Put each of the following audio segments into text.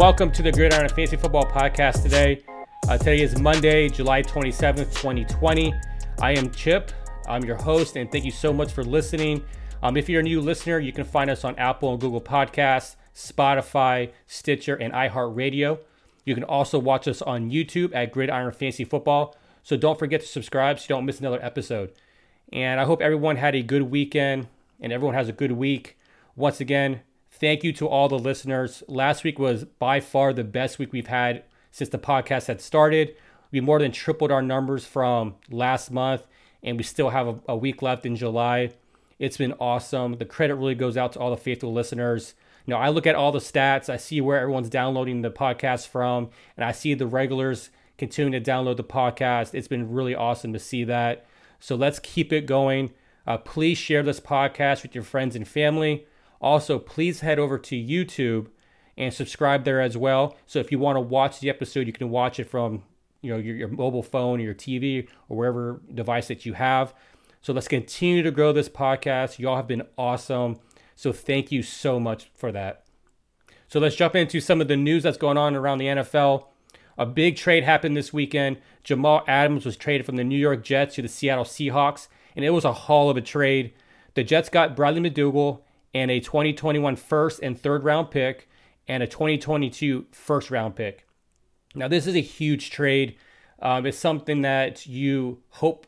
welcome to the Gridiron Fantasy Football Podcast today. Uh, today is Monday, July 27th, 2020. I am Chip. I'm your host, and thank you so much for listening. Um, if you're a new listener, you can find us on Apple and Google Podcasts, Spotify, Stitcher, and iHeartRadio. You can also watch us on YouTube at Gridiron Fantasy Football. So don't forget to subscribe so you don't miss another episode. And I hope everyone had a good weekend and everyone has a good week. Once again, thank you to all the listeners. Last week was by far the best week we've had since the podcast had started. We more than tripled our numbers from last month, and we still have a, a week left in July. It's been awesome. The credit really goes out to all the faithful listeners. Know, I look at all the stats, I see where everyone's downloading the podcast from, and I see the regulars continuing to download the podcast. It's been really awesome to see that. So let's keep it going. Uh, please share this podcast with your friends and family. Also, please head over to YouTube and subscribe there as well. So if you want to watch the episode, you can watch it from you know your, your mobile phone or your TV or wherever device that you have. So let's continue to grow this podcast. Y'all have been awesome. So thank you so much for that. So let's jump into some of the news that's going on around the NFL. A big trade happened this weekend. Jamal Adams was traded from the New York Jets to the Seattle Seahawks, and it was a haul of a trade. The Jets got Bradley McDougald and a 2021 first and third round pick and a 2022 first round pick. Now, this is a huge trade. Um, it's something that you hope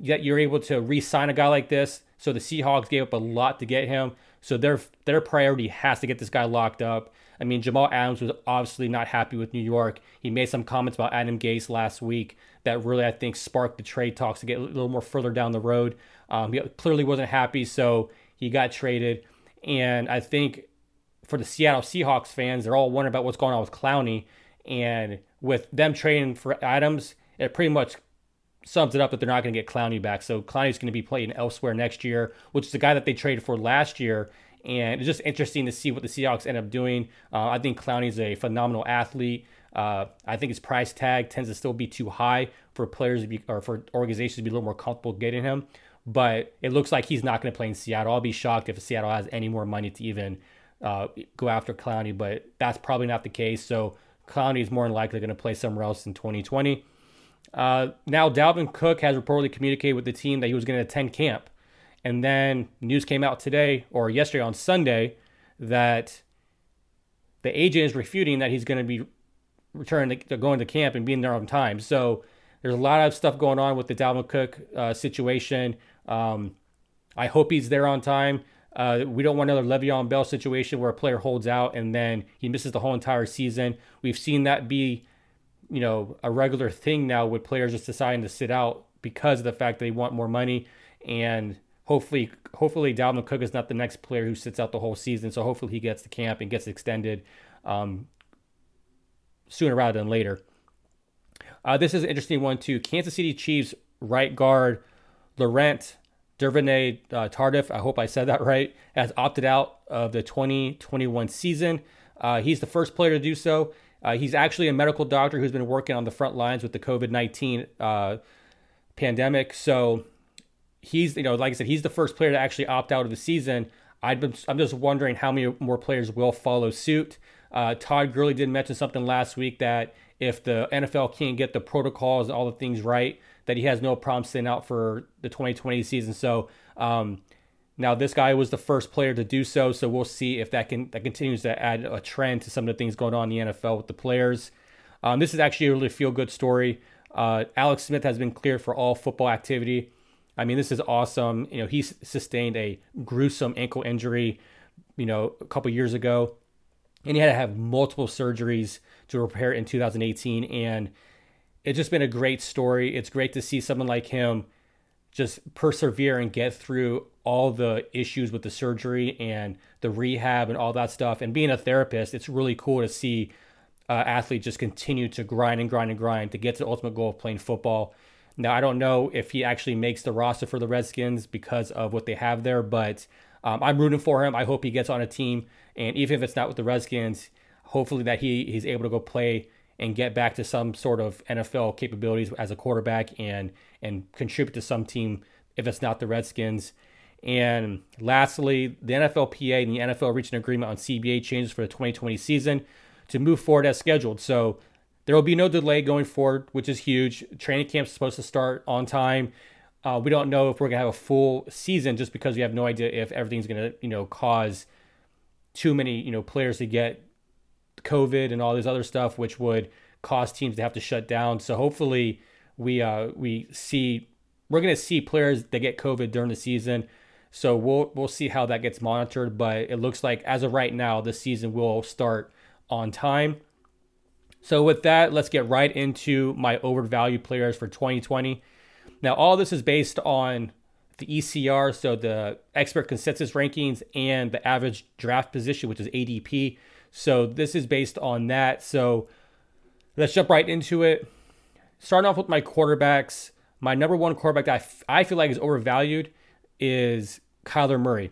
that you're able to re-sign a guy like this. So the Seahawks gave up a lot to get him. So their their priority has to get this guy locked up. I mean, Jamal Adams was obviously not happy with New York. He made some comments about Adam Gase last week that really, I think, sparked the trade talks to get a little more further down the road. Um, he clearly wasn't happy, so he got traded. And I think for the Seattle Seahawks fans, they're all wondering about what's going on with Clowney. And with them trading for Adams, it pretty much sums it up that they're not going to get Clowney back. So Clowney's going to be playing elsewhere next year, which is the guy that they traded for last year. And it's just interesting to see what the Seahawks end up doing. Uh, I think Clowney's a phenomenal athlete. Uh, I think his price tag tends to still be too high for players to be, or for organizations to be a little more comfortable getting him. But it looks like he's not going to play in Seattle. I'll be shocked if Seattle has any more money to even uh, go after Clowney, but that's probably not the case. So Clowney is more than likely going to play somewhere else in 2020. Uh, now, Dalvin Cook has reportedly communicated with the team that he was going to attend camp. And then news came out today or yesterday on Sunday that the agent is refuting that he's going to be returning to, going to camp and being there on time. So there's a lot of stuff going on with the Dalvin Cook uh, situation. Um, I hope he's there on time. Uh, we don't want another Le'Veon Bell situation where a player holds out and then he misses the whole entire season. We've seen that be, you know, a regular thing now with players just deciding to sit out because of the fact they want more money. And hopefully, hopefully Dalvin Cook is not the next player who sits out the whole season. So hopefully he gets to camp and gets extended um, sooner rather than later. Uh, this is an interesting one too. Kansas City Chiefs right guard Laurent Duvernay uh, Tardif, I hope I said that right, has opted out of the 2021 season. Uh, he's the first player to do so. Uh, he's actually a medical doctor who's been working on the front lines with the COVID 19 uh, pandemic. So he's, you know, like I said, he's the first player to actually opt out of the season. i am just wondering how many more players will follow suit. Uh, Todd Gurley did mention something last week that if the NFL can't get the protocols and all the things right, that he has no problem sitting out for the 2020 season. So um, now this guy was the first player to do so. So we'll see if that can that continues to add a trend to some of the things going on in the NFL with the players. Um, this is actually a really feel good story. Uh, Alex Smith has been cleared for all football activity. I mean, this is awesome. You know, he sustained a gruesome ankle injury, you know, a couple years ago, and he had to have multiple surgeries to repair in 2018. And it's just been a great story. It's great to see someone like him just persevere and get through all the issues with the surgery and the rehab and all that stuff. And being a therapist, it's really cool to see uh, athletes just continue to grind and grind and grind to get to the ultimate goal of playing football. Now, I don't know if he actually makes the roster for the Redskins because of what they have there, but um, I'm rooting for him. I hope he gets on a team, and even if it's not with the Redskins, hopefully that he he's able to go play and get back to some sort of NFL capabilities as a quarterback and and contribute to some team if it's not the Redskins. And lastly, the NFLPA and the NFL reached an agreement on CBA changes for the 2020 season. to move forward as scheduled. So there will be no delay going forward, which is huge. Training camp is supposed to start on time. Uh, we don't know if we're gonna have a full season just because we have no idea if everything's gonna, you know, cause too many, you know, players to get COVID and all this other stuff, which would cause teams to have to shut down. So hopefully we uh, we see we're gonna see players that get COVID during the season. So we'll we'll see how that gets monitored. But it looks like as of right now, the season will start on time. So with that, let's get right into my overvalued players for 2020. Now, all this is based on the ECR, so the expert consensus rankings, and the average draft position, which is ADP. So this is based on that. So let's jump right into it. Starting off with my quarterbacks, my number one quarterback that I, f- I feel like is overvalued is Kyler Murray.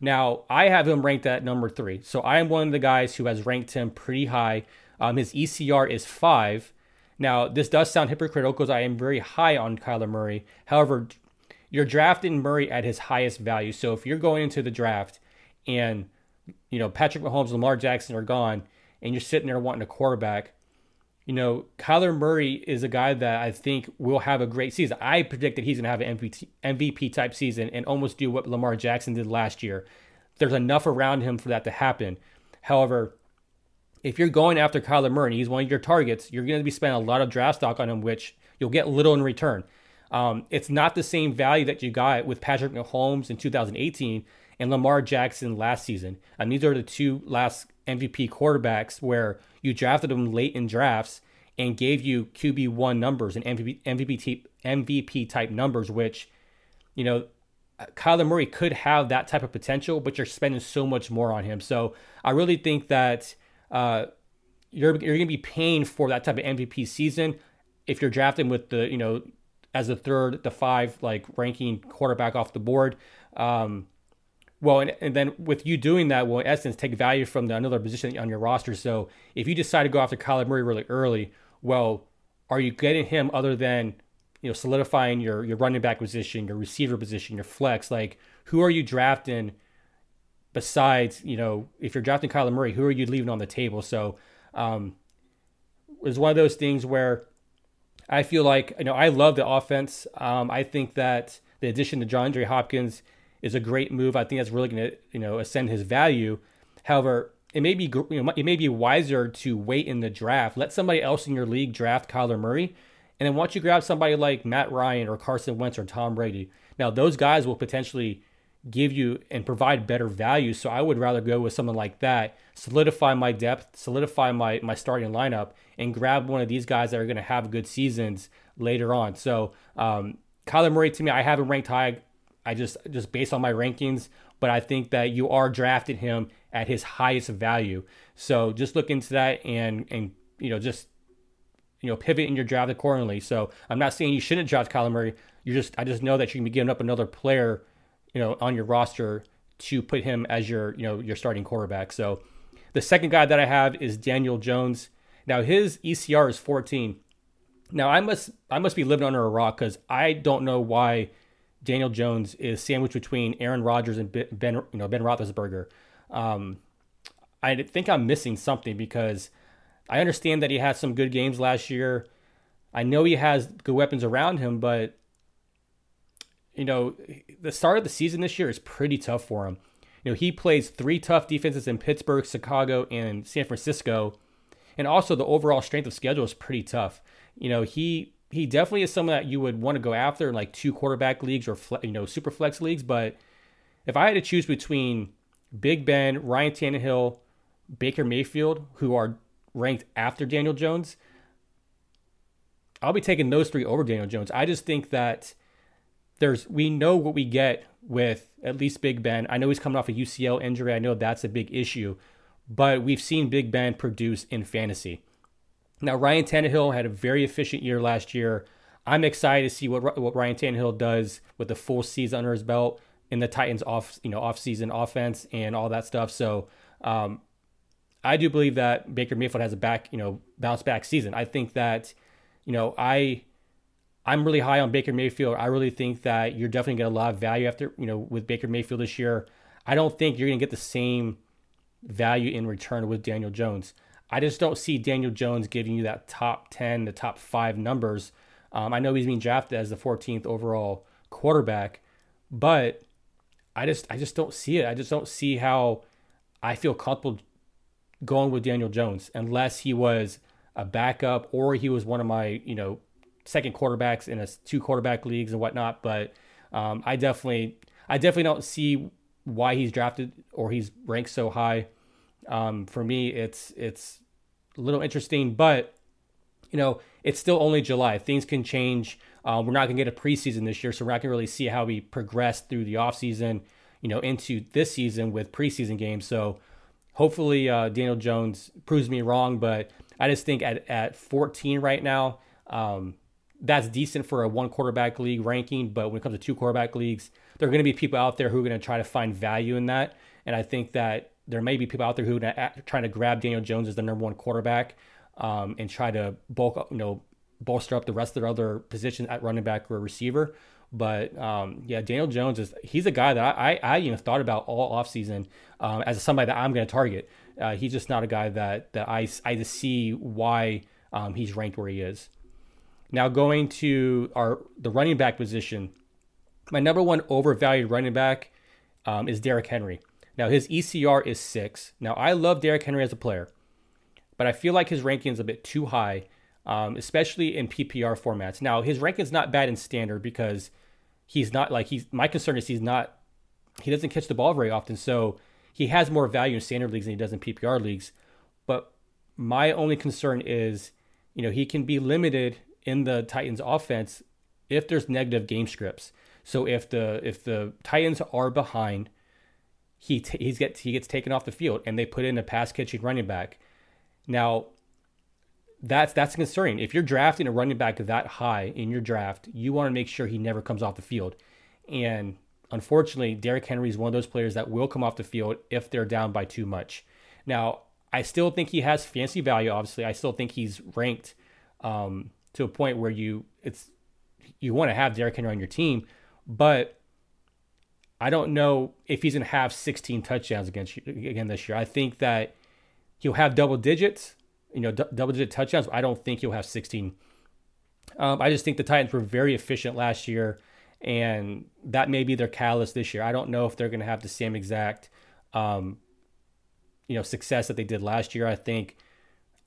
Now, I have him ranked at number three. So I am one of the guys who has ranked him pretty high. Um, his ECR is five. Now, this does sound hypocritical because I am very high on Kyler Murray. However, you're drafting Murray at his highest value. So if you're going into the draft and, you know, Patrick Mahomes, Lamar Jackson are gone, and you're sitting there wanting a quarterback, you know, Kyler Murray is a guy that I think will have a great season. I predict that he's going to have an MVP, type season and almost do what Lamar Jackson did last year. There's enough around him for that to happen. However, if you're going after Kyler Murray, and he's one of your targets, you're going to be spending a lot of draft stock on him, which you'll get little in return. Um, it's not the same value that you got with Patrick Mahomes in 2018 and Lamar Jackson last season. And these are the two last MVP quarterbacks where you drafted them late in drafts and gave you QB one numbers and MVP MVP type, MVP type numbers, which you know Kyler Murray could have that type of potential, but you're spending so much more on him. So I really think that uh, you're you're going to be paying for that type of MVP season if you're drafting with the you know as the third, the five like ranking quarterback off the board. Um, well, and, and then with you doing that, will in essence take value from the another position on your roster. So if you decide to go after Kyler Murray really early, well, are you getting him other than you know solidifying your your running back position, your receiver position, your flex? Like who are you drafting? besides, you know, if you're drafting Kyler Murray, who are you leaving on the table? So um, it's one of those things where I feel like, you know, I love the offense. Um, I think that the addition to DeAndre Hopkins is a great move. I think that's really going to, you know, ascend his value. However, it may be you know, it may be wiser to wait in the draft. Let somebody else in your league draft Kyler Murray, and then once you grab somebody like Matt Ryan or Carson Wentz or Tom Brady, now those guys will potentially give you and provide better value. So I would rather go with someone like that, solidify my depth, solidify my my starting lineup, and grab one of these guys that are going to have good seasons later on. So um, Kyler Murray to me, I haven't ranked high. I just just based on my rankings, but I think that you are drafting him at his highest value. So just look into that and and you know just you know pivot in your draft accordingly. So I'm not saying you shouldn't draft Kyler Murray. You just I just know that you can be giving up another player you know, on your roster to put him as your, you know, your starting quarterback. So the second guy that I have is Daniel Jones. Now his ECR is 14. Now I must I must be living under a rock because I don't know why Daniel Jones is sandwiched between Aaron Rodgers and Ben you know Ben Roethlisberger. Um, I think I'm missing something because I understand that he had some good games last year. I know he has good weapons around him, but you know, the start of the season this year is pretty tough for him. You know, he plays three tough defenses in Pittsburgh, Chicago, and San Francisco. And also the overall strength of schedule is pretty tough. You know, he he definitely is someone that you would want to go after in like two quarterback leagues or you know super flex leagues. But if I had to choose between Big Ben, Ryan Tannehill, Baker Mayfield, who are ranked after Daniel Jones, I'll be taking those three over Daniel Jones. I just think that there's we know what we get with at least Big Ben. I know he's coming off a UCL injury. I know that's a big issue, but we've seen Big Ben produce in fantasy. Now Ryan Tannehill had a very efficient year last year. I'm excited to see what what Ryan Tannehill does with the full season under his belt in the Titans off you know off season offense and all that stuff. So um, I do believe that Baker Mayfield has a back you know bounce back season. I think that you know I I'm really high on Baker Mayfield. I really think that you're definitely going to get a lot of value after, you know, with Baker Mayfield this year. I don't think you're going to get the same value in return with Daniel Jones. I just don't see Daniel Jones giving you that top 10, the top five numbers. Um, I know he's being drafted as the 14th overall quarterback, but I just I just don't see it. I just don't see how I feel comfortable going with Daniel Jones unless he was a backup or he was one of my you know second quarterbacks in a two quarterback leagues and whatnot. But um, I definitely I definitely don't see why he's drafted or he's ranked so high. Um, for me, it's it's a little interesting, but you know, it's still only July. Things can change. Uh, we're not going to get a preseason this year, so we're not going to really see how we progress through the offseason, you know, into this season with preseason games. So hopefully uh, Daniel Jones proves me wrong, but I just think at, at 14 right now, um, that's decent for a one quarterback league ranking. But when it comes to two quarterback leagues, there are going to be people out there who are going to try to find value in that. And I think that there may be people out there who are trying to grab Daniel Jones as the number one quarterback um, and try to bulk, you know, bolster up the rest of their other positions at running back or receiver. But um, yeah, Daniel Jones is he's a guy that I, I, I even thought about all offseason um, as somebody that I'm going to target. Uh, he's just not a guy that that I, I just see why um, he's ranked where he is. Now going to our the running back position, my number one overvalued running back um, is Derrick Henry. Now his ECR is six. Now I love Derrick Henry as a player, but I feel like his ranking is a bit too high, um, especially in PPR formats. Now his ranking is not bad in standard because he's not like he's. My concern is he's not. He doesn't catch the ball very often, so he has more value in standard leagues than he does in PPR leagues. But my only concern is, you know, he can be limited in the Titans offense if there's negative game scripts. So if the if the Titans are behind, he t- he's get he gets taken off the field and they put in a pass catching running back. Now that's that's concerning. If you're drafting a running back that high in your draft, you want to make sure he never comes off the field. And unfortunately, Derrick Henry is one of those players that will come off the field if they're down by too much. Now, I still think he has fancy value. Obviously, I still think he's ranked um, to a point where you it's you want to have Derrick Henry on your team, but I don't know if he's going to have 16 touchdowns against again this year. I think that he'll have double digits, you know, d- double digit touchdowns. But I don't think he'll have 16. Um, I just think the Titans were very efficient last year, and that may be their catalyst this year. I don't know if they're going to have the same exact, um, you know, success that they did last year. I think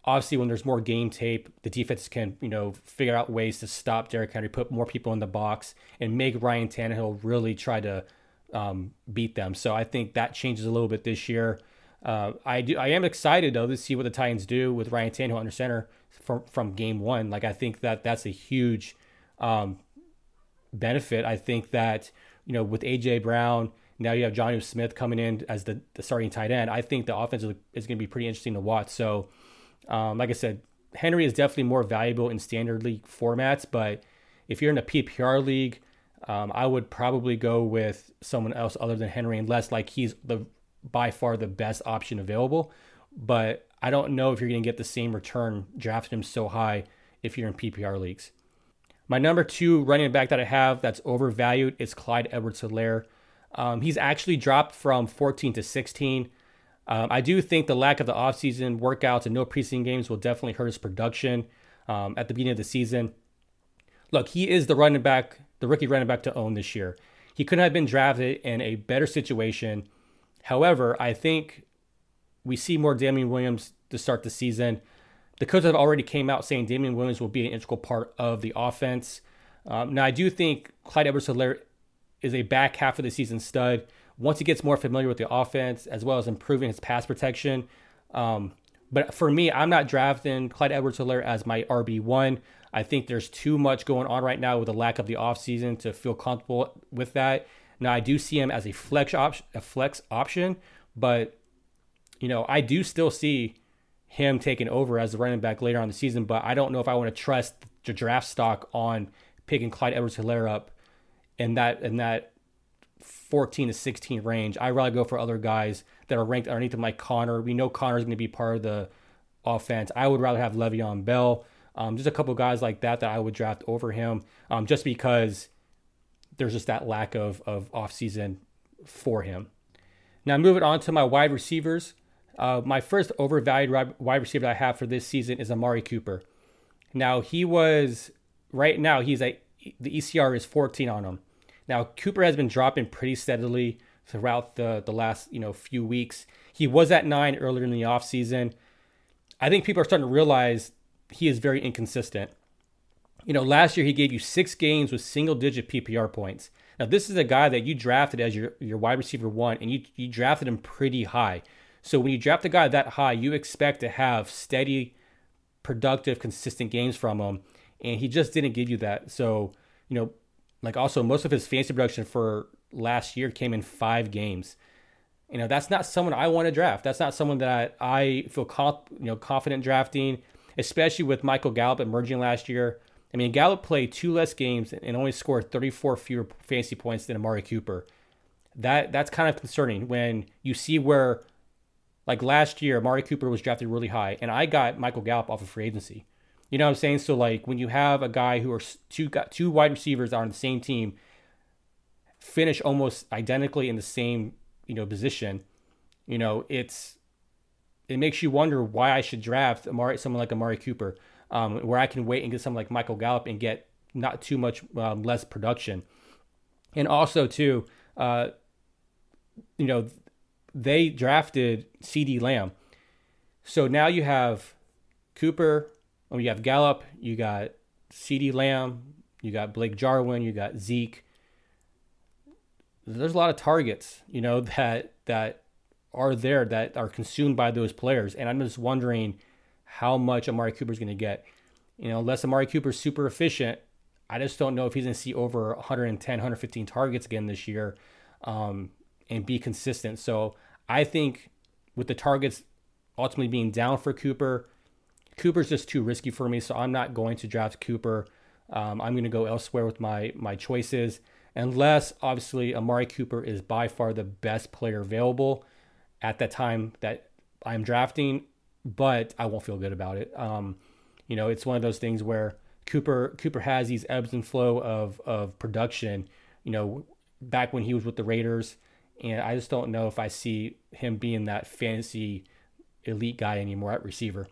obviously when there's more game tape, the defense can, you know, figure out ways to stop Derrick Henry, put more people in the box, and make Ryan Tannehill really try to um, beat them. So I think that changes a little bit this year. Uh, I do. I am excited though to see what the Titans do with Ryan Tannehill under center from from game one. Like I think that that's a huge um, benefit. I think that you know with AJ Brown now you have Jonnu Smith coming in as the, the starting tight end. I think the offense is, is going to be pretty interesting to watch. So um, like I said, Henry is definitely more valuable in standard league formats, but if you're in a PPR league, um, I would probably go with someone else other than Henry, unless like he's the by far the best option available. But I don't know if you're going to get the same return drafting him so high if you're in PPR leagues. My number two running back that I have that's overvalued is Clyde Edwards-Helaire. Um, he's actually dropped from 14 to 16. Um, I do think the lack of the offseason workouts and no preseason games will definitely hurt his production um, at the beginning of the season. Look, he is the running back, the rookie running back to own this year. He couldn't have been drafted in a better situation. However, I think we see more Damien Williams to start the season. The coaches have already came out saying Damien Williams will be an integral part of the offense. Um, now, I do think Clyde Edwards-Helaire is a back half of the season stud once he gets more familiar with the offense as well as improving his pass protection. Um, but for me, I'm not drafting Clyde Edwards-Helaire as my RB1. I think there's too much going on right now with the lack of the offseason to feel comfortable with that. Now, I do see him as a flex option, a flex option, but you know, I do still see him taking over as the running back later on the season, but I don't know if I want to trust the draft stock on picking Clyde Edwards-Helaire up in that in that 14 to 16 range. I'd rather go for other guys that are ranked underneath of like Conner. We know Conner is going to be part of the offense. I would rather have Le'Veon Bell. Um, just a couple guys like that that I would draft over him, um, just because there's just that lack of of offseason for him. Now moving on to my wide receivers. Uh, my first overvalued wide receiver I have for this season is Amari Cooper. Now he was right now he's a the ECR is 14 on him. Now Cooper has been dropping pretty steadily throughout the the last you know few weeks. He was at nine earlier in the offseason. I think people are starting to realize he is very inconsistent. You know, last year he gave you six games with single digit PPR points. Now, this is a guy that you drafted as your, your wide receiver one, and you, you drafted him pretty high. So when you draft a guy that high, you expect to have steady, productive, consistent games from him. And he just didn't give you that. So, you know, like also most of his fantasy production for last year came in five games. You know, that's not someone I want to draft. That's not someone that I, feel comp, you know confident drafting, especially with Michael Gallup emerging last year. I mean, Gallup played two less games and only scored 34 fewer fantasy points than Amari Cooper. That that's kind of concerning when you see where, like last year, Amari Cooper was drafted really high, and I got Michael Gallup off of free agency. You know what I'm saying? So like when you have a guy who are two got two wide receivers on the same team, finish almost identically in the same you know position, you know it's it makes you wonder why I should draft Amari someone like Amari Cooper um, where I can wait and get someone like Michael Gallup and get not too much um, less production. And also, too, uh, you know, they drafted CeeDee Lamb. So now you have Cooper, you have Gallup, you got CeeDee Lamb, you got Blake Jarwin, you got Zeke. There's a lot of targets, you know, that that are there that are consumed by those players. And I'm just wondering how much Amari Cooper is going to get. You know, unless Amari Cooper is super efficient, I just don't know if he's going to see over 110, 115 targets again this year um, and be consistent. So I think with the targets ultimately being down for Cooper, Cooper's just too risky for me. So I'm not going to draft Cooper. Um, I'm going to go elsewhere with my my choices, unless obviously Amari Cooper is by far the best player available at that time that I'm drafting but I won't feel good about it. Um, you know, it's one of those things where Cooper Cooper has these ebbs and flow of of production. You know, back when he was with the Raiders, and I just don't know if I see him being that fantasy elite guy anymore at receiver.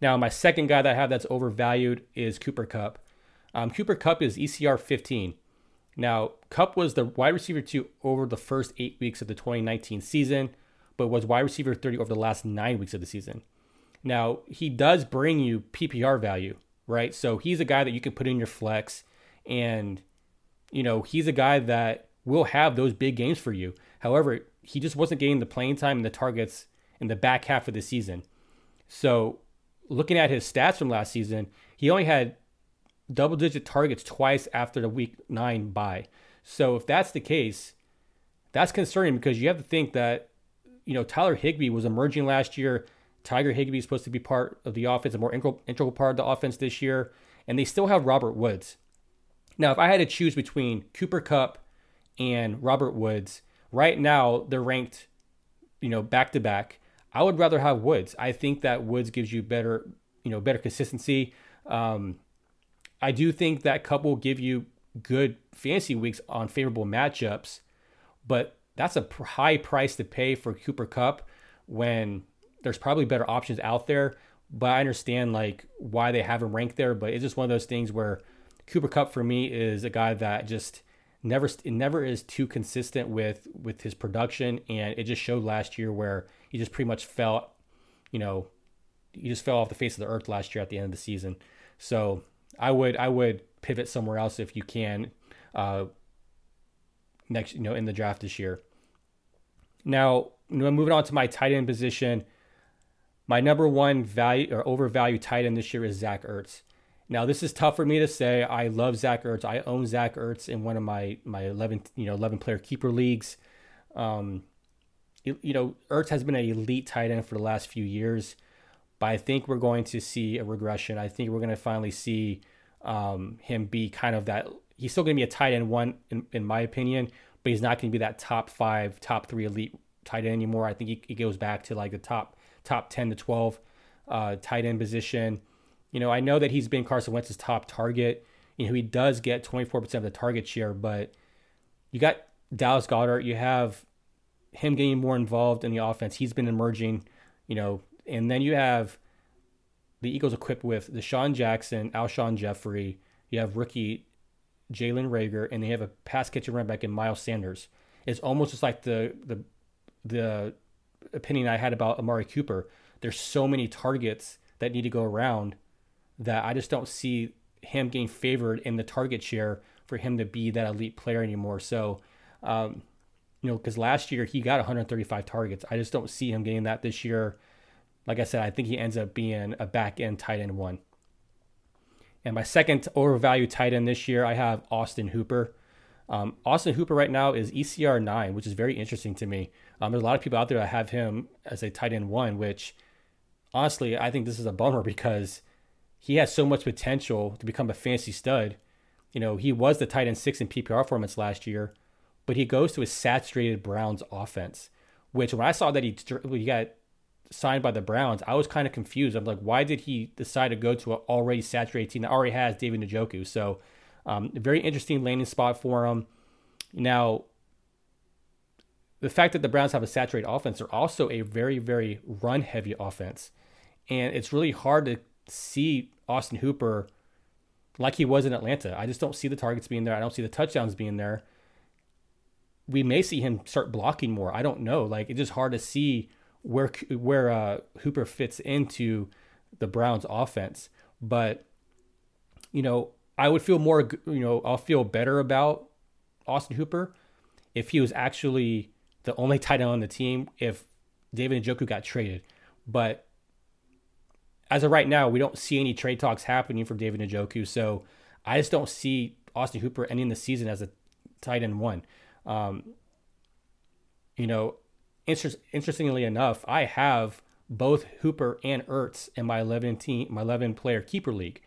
Now, my second guy that I have that's overvalued is Cooper Kupp. Um, Cooper Kupp is ECR 15. Now, Kupp was the wide receiver two over the first eight weeks of the 2019 season but was wide receiver 30 over the last nine weeks of the season. Now, he does bring you PPR value, right? So he's a guy that you can put in your flex, and, you know, he's a guy that will have those big games for you. However, he just wasn't getting the playing time and the targets in the back half of the season. So, looking at his stats from last season, he only had double digit targets twice after the week nine bye. So, if that's the case, that's concerning because you have to think that you know, Tyler Higbee was emerging last year. Tyler Higbee is supposed to be part of the offense, a more integral, integral part of the offense this year. And they still have Robert Woods. Now, if I had to choose between Cooper Kupp and Robert Woods, right now they're ranked, you know, back to back. I would rather have Woods. I think that Woods gives you better, you know, better consistency. Um, I do think that Kupp will give you good fantasy weeks on favorable matchups, but that's a high price to pay for Cooper Kupp when there's probably better options out there. But I understand like why they have him ranked there. But it's just one of those things where Cooper Kupp for me is a guy that just never it never is too consistent with with his production, and it just showed last year where he just pretty much fell, you know, he just fell off the face of the earth last year at the end of the season. So I would I would pivot somewhere else if you can. Uh, next, you know, in the draft this year. Now, moving on to my tight end position, my number one value or overvalued tight end this year is Zach Ertz. Now, this is tough for me to say. I love Zach Ertz. I own Zach Ertz in one of my my 11 you know 11 player keeper leagues. Um, you, you know, Ertz has been an elite tight end for the last few years, but I think we're going to see a regression. I think we're going to finally see um, him be kind of that. He's still going to be a tight end one, in, in my opinion, but he's not going to be that top five, top three elite tight end anymore. I think he, he goes back to like the top top ten to twelve uh, tight end position. You know, I know that he's been Carson Wentz's top target. You know, he does get 24% of the target share, but you got Dallas Goedert, you have him getting more involved in the offense. He's been emerging, you know, and then you have the Eagles equipped with DeSean Jackson, Alshon Jeffery, You have rookie Jalen Reagor, and they have a pass catching running back in Miles Sanders. It's almost just like the the the opinion I had about Amari Cooper. There's so many targets that need to go around that I just don't see him getting favored in the target share for him to be that elite player anymore. So, um, you know, because last year he got 135 targets. I just don't see him getting that this year. Like I said, I think he ends up being a back end tight end one. And my second overvalued tight end this year, I have Austin Hooper. Um, Austin Hooper right now is ECR nine, which is very interesting to me. Um, there's a lot of people out there that have him as a tight end one, which honestly I think this is a bummer because he has so much potential to become a fancy stud. You know, he was the tight end six in PPR formats last year, but he goes to a saturated Browns offense. Which when I saw that he he got signed by the Browns, I was kind of confused. I'm like, why did he decide to go to an already saturated team that already has David Njoku? So, um, very interesting landing spot for him. Now, the fact that the Browns have a saturated offense, they're also a very, very run heavy offense. And it's really hard to see Austin Hooper like he was in Atlanta. I just don't see the targets being there. I don't see the touchdowns being there. We may see him start blocking more. I don't know. Like it's just hard to see where where uh, Hooper fits into the Browns offense. But you know, I would feel more. You know, I'll feel better about Austin Hooper if he was actually the only tight end on the team. If David Njoku got traded, but as of right now, we don't see any trade talks happening for David Njoku. So I just don't see Austin Hooper ending the season as a tight end one. Um, you know, inter- interestingly enough, I have both Hooper and Ertz in my 11 team, my 11 player keeper league,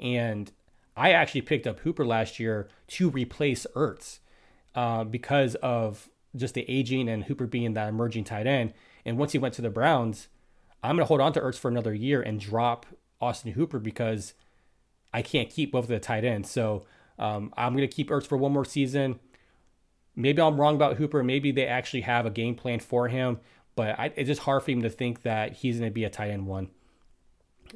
and I actually picked up Hooper last year to replace Ertz uh, because of just the aging and Hooper being that emerging tight end. And once he went to the Browns, I'm going to hold on to Ertz for another year and drop Austin Hooper because I can't keep both of the tight ends. So um, I'm going to keep Ertz for one more season. Maybe I'm wrong about Hooper. Maybe they actually have a game plan for him, but I, it's just hard for him to think that he's going to be a tight end one.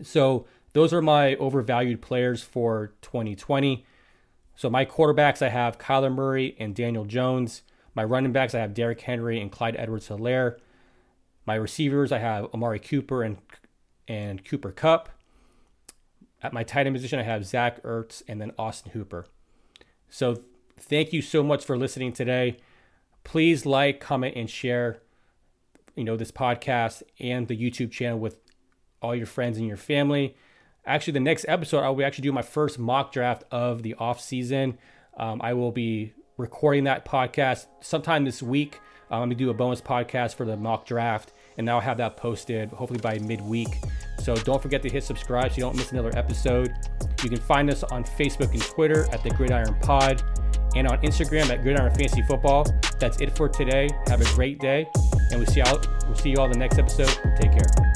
So those are my overvalued players for 2020. So my quarterbacks, I have Kyler Murray and Daniel Jones. My running backs, I have Derrick Henry and Clyde Edwards-Helaire. My receivers, I have Amari Cooper and and Cooper Kupp. At my tight end position, I have Zach Ertz and then Austin Hooper. So thank you so much for listening today. Please like, comment, and share, you know, this podcast and the YouTube channel with all your friends and your family. Actually, the next episode, I'll be actually doing my first mock draft of the off season. Um, I will be recording that podcast sometime this week. I'm going to do a bonus podcast for the mock draft, and I'll have that posted hopefully by midweek. So don't forget to hit subscribe so you don't miss another episode. You can find us on Facebook and Twitter at the Gridiron Pod and on Instagram at Gridiron Fantasy Football. That's it for today. Have a great day, and we'll see y'all. We'll see you all in the next episode. Take care.